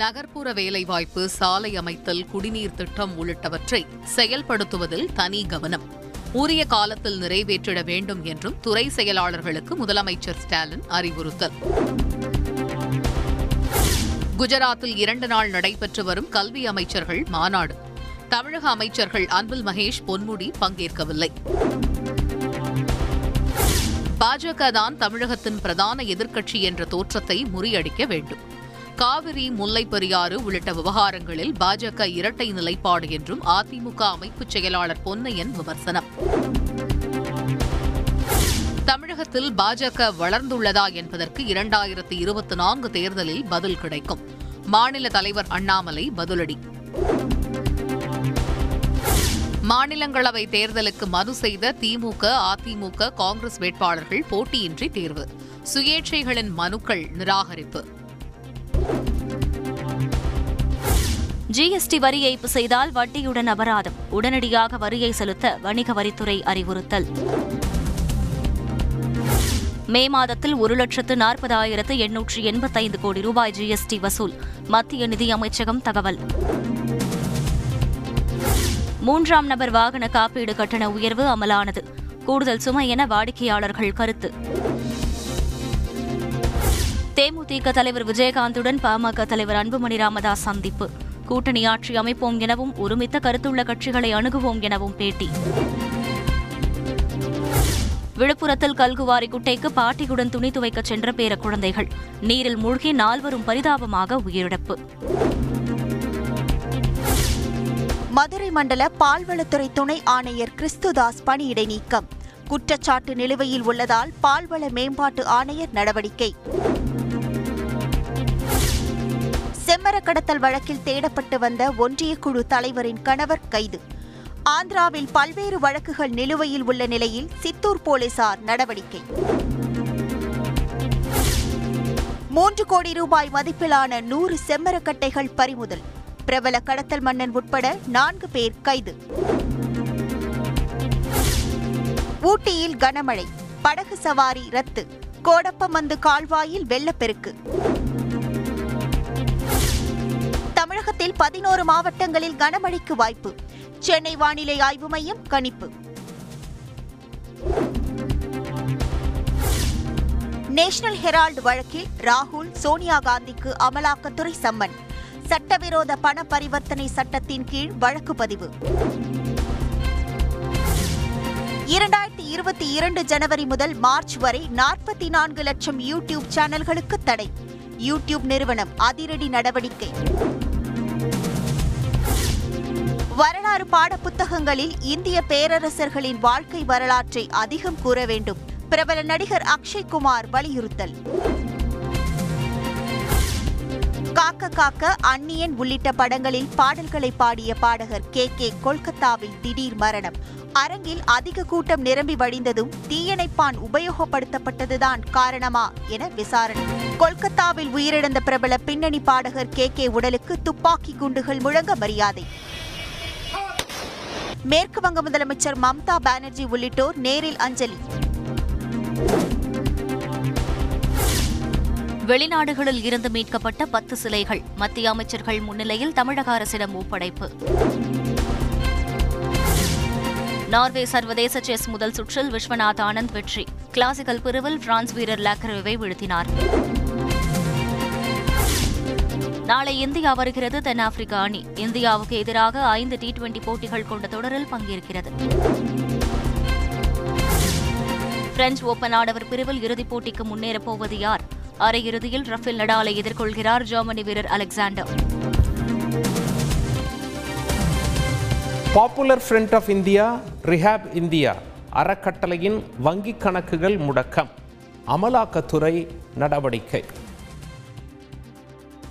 நகர்ப்புற வேலைவாய்ப்பு சாலை அமைத்தல் குடிநீர் திட்டம் உள்ளிட்டவற்றை செயல்படுத்துவதில் தனி கவனம். உரிய காலத்தில் நிறைவேற்றிட வேண்டும் என்றும் துறை செயலாளர்களுக்கு முதலமைச்சர் ஸ்டாலின் அறிவுறுத்தல். குஜராத்தில் இரண்டு நாள் நடைபெற்று வரும் கல்வி அமைச்சர்கள் மாநாடு. தமிழக அமைச்சர்கள் அன்பில் மகேஷ் பொன்முடி பங்கேற்கவில்லை. பாஜக தான் தமிழகத்தின் பிரதான எதிர்க்கட்சி என்ற தோற்றத்தை முறியடிக்க வேண்டும். காவிரி முல்லைப் பெரியாறு உள்ளிட்ட விவகாரங்களில் பாஜக இரட்டை நிலைப்பாடு என்றும் அதிமுக அமைப்புச் செயலாளர் பொன்னையன் விமர்சனம். தமிழகத்தில் பாஜக வளர்ந்துள்ளதா என்பதற்கு இரண்டாயிரத்தி இருபத்தி நான்கு தேர்தலில் பதில் கிடைக்கும். மாநில தலைவர் அண்ணாமலை பதிலடி. மாநிலங்களவை தேர்தலுக்கு மனு செய்த திமுக அதிமுக காங்கிரஸ் வேட்பாளர்கள் போட்டியின்றி தேர்வு. சுயேட்சைகளின் மனுக்கள் நிராகரிப்பு. ஜிஎஸ்டி வரி ஏய்ப்பு செய்தால் வட்டியுடன் அபராதம். உடனடியாக வரியை செலுத்த வணிக வரித்துறை அறிவுறுத்தல். மே மாதத்தில் ஒரு லட்சத்து நாற்பதாயிரத்து எண்ணூற்று எண்பத்தைந்து கோடி ரூபாய் ஜிஎஸ்டி வசூல். மத்திய நிதி அமைச்சகம் தகவல். மூன்றாம் நபர் வாகன காப்பீடு கட்டண உயர்வு அமலானது. கூடுதல் சுமை என வாடிக்கையாளர்கள் கருத்து. தேமுதிக தலைவர் விஜயகாந்துடன் பாமக தலைவர் அன்புமணி ராமதாஸ் சந்திப்பு. கூட்டணி ஆட்சி அமைப்போம் எனவும் ஒருமித்த கருத்துள்ள கட்சிகளை அணுகுவோம் எனவும் பேட்டி. விழுப்புரத்தில் கல்குவாரி குட்டைக்கு பாட்டியுடன் துணி துவைக்கச் சென்ற பேர குழந்தைகள். நீரில் மூழ்கி நால்வரும் பரிதாபமாக உயிரிழப்பு. மதுரை மண்டல பால்வளத்துறை துணை ஆணையர் கிறிஸ்துதாஸ் பணியிடை நீக்கம். குற்றச்சாட்டு நிலுவையில் உள்ளதால் பால்வள மேம்பாட்டு ஆணையர் நடவடிக்கை. கடத்தல் வழக்கில் தேடப்பட்டு வந்த ஒன்றிய குழு தலைவரின் கணவர் கைது. ஆந்திராவில் பல்வேறு வழக்குகள் நிலுவையில் உள்ள நிலையில் சித்தூர் போலீசார் நடவடிக்கை. மூன்று கோடி ரூபாய் மதிப்பிலான நூறு செம்மரக்கட்டைகள் பறிமுதல். பிரபல கடத்தல் மன்னன் உட்பட நான்கு பேர் கைது. ஊட்டியில் கனமழை. படகு சவாரி ரத்து. கோடப்பமந்து கால்வாயில் வெள்ளப்பெருக்கு. தமிழகத்தில் பதினோரு மாவட்டங்களில் கனமழைக்கு வாய்ப்பு. சென்னை வானிலை ஆய்வு மையம் கணிப்பு. நேஷனல் ஹெரால்டு வழக்கில் ராகுல் சோனியா காந்திக்கு அமலாக்கத்துறை சம்மன். சட்டவிரோத பண பரிவர்த்தனை சட்டத்தின் கீழ் வழக்கு பதிவு. இரண்டாயிரத்தி இருபத்தி இரண்டு ஜனவரி முதல் மார்ச் வரை நாற்பத்தி நான்கு லட்சம் யூடியூப் சேனல்களுக்கு தடை. யூடியூப் நிறுவனம் அதிரடி நடவடிக்கை. வரலாறு பாடப்புத்தகங்களில் இந்திய பேரரசர்களின் வாழ்க்கை வரலாற்றை அதிகம் கூற வேண்டும். பிரபல நடிகர் அக்ஷய் குமார் வலியுறுத்தல். காக்க காக்க அந்நியன் உள்ளிட்ட படங்களில் பாடல்களை பாடிய பாடகர் கே கே கொல்கத்தாவில் திடீர் மரணம். அரங்கில் அதிக கூட்டம் நிரம்பி வழிந்ததும் தீயணைப்பான் உபயோகப்படுத்தப்பட்டதுதான் காரணமா என விசாரணை. கொல்கத்தாவில் உயிரிழந்த பிரபல பின்னணி பாடகர் கே. கே. உடலுக்கு துப்பாக்கி குண்டுகள் முழங்க மரியாதை. மேற்கு வங்க முதலமைச்சர் மம்தா பானர்ஜி உள்ளிட்டோர் நேரில் அஞ்சலி. வெளிநாடுகளில் இருந்து மீட்கப்பட்ட பத்து சிலைகள் மத்திய அமைச்சர்கள் முன்னிலையில் தமிழக அரசிடம் ஒப்படைப்பு. நார்வே சர்வதேச செஸ் முதல் சுற்றில் விஸ்வநாத் ஆனந்த் வெற்றி. கிளாசிக்கல் பிரிவில் பிரான்ஸ் வீரர் லாக்ரவை வீழ்த்தினார். நாளை இந்தியா வருகிறது தென்னாப்பிரிக்கா அணி. இந்தியாவுக்கு எதிராக ஐந்து டி டுவெண்டி போட்டிகள் கொண்ட தொடரில் பங்கேற்கிறது. பிரெஞ்சு ஓபன் ஆடவர் பிரிவில் இறுதிப் போட்டிக்கு முன்னேறப் போவது யார்? அரையிறுதியில் ரஃபேல் நடாலை எதிர்கொள்கிறார் ஜெர்மனி வீரர் Alexander. Popular Front of India Rehab India அறக்கட்டளையின் வங்கிக் கணக்குகள் முடக்கம். அமலாக்கத்துறை நடவடிக்கை.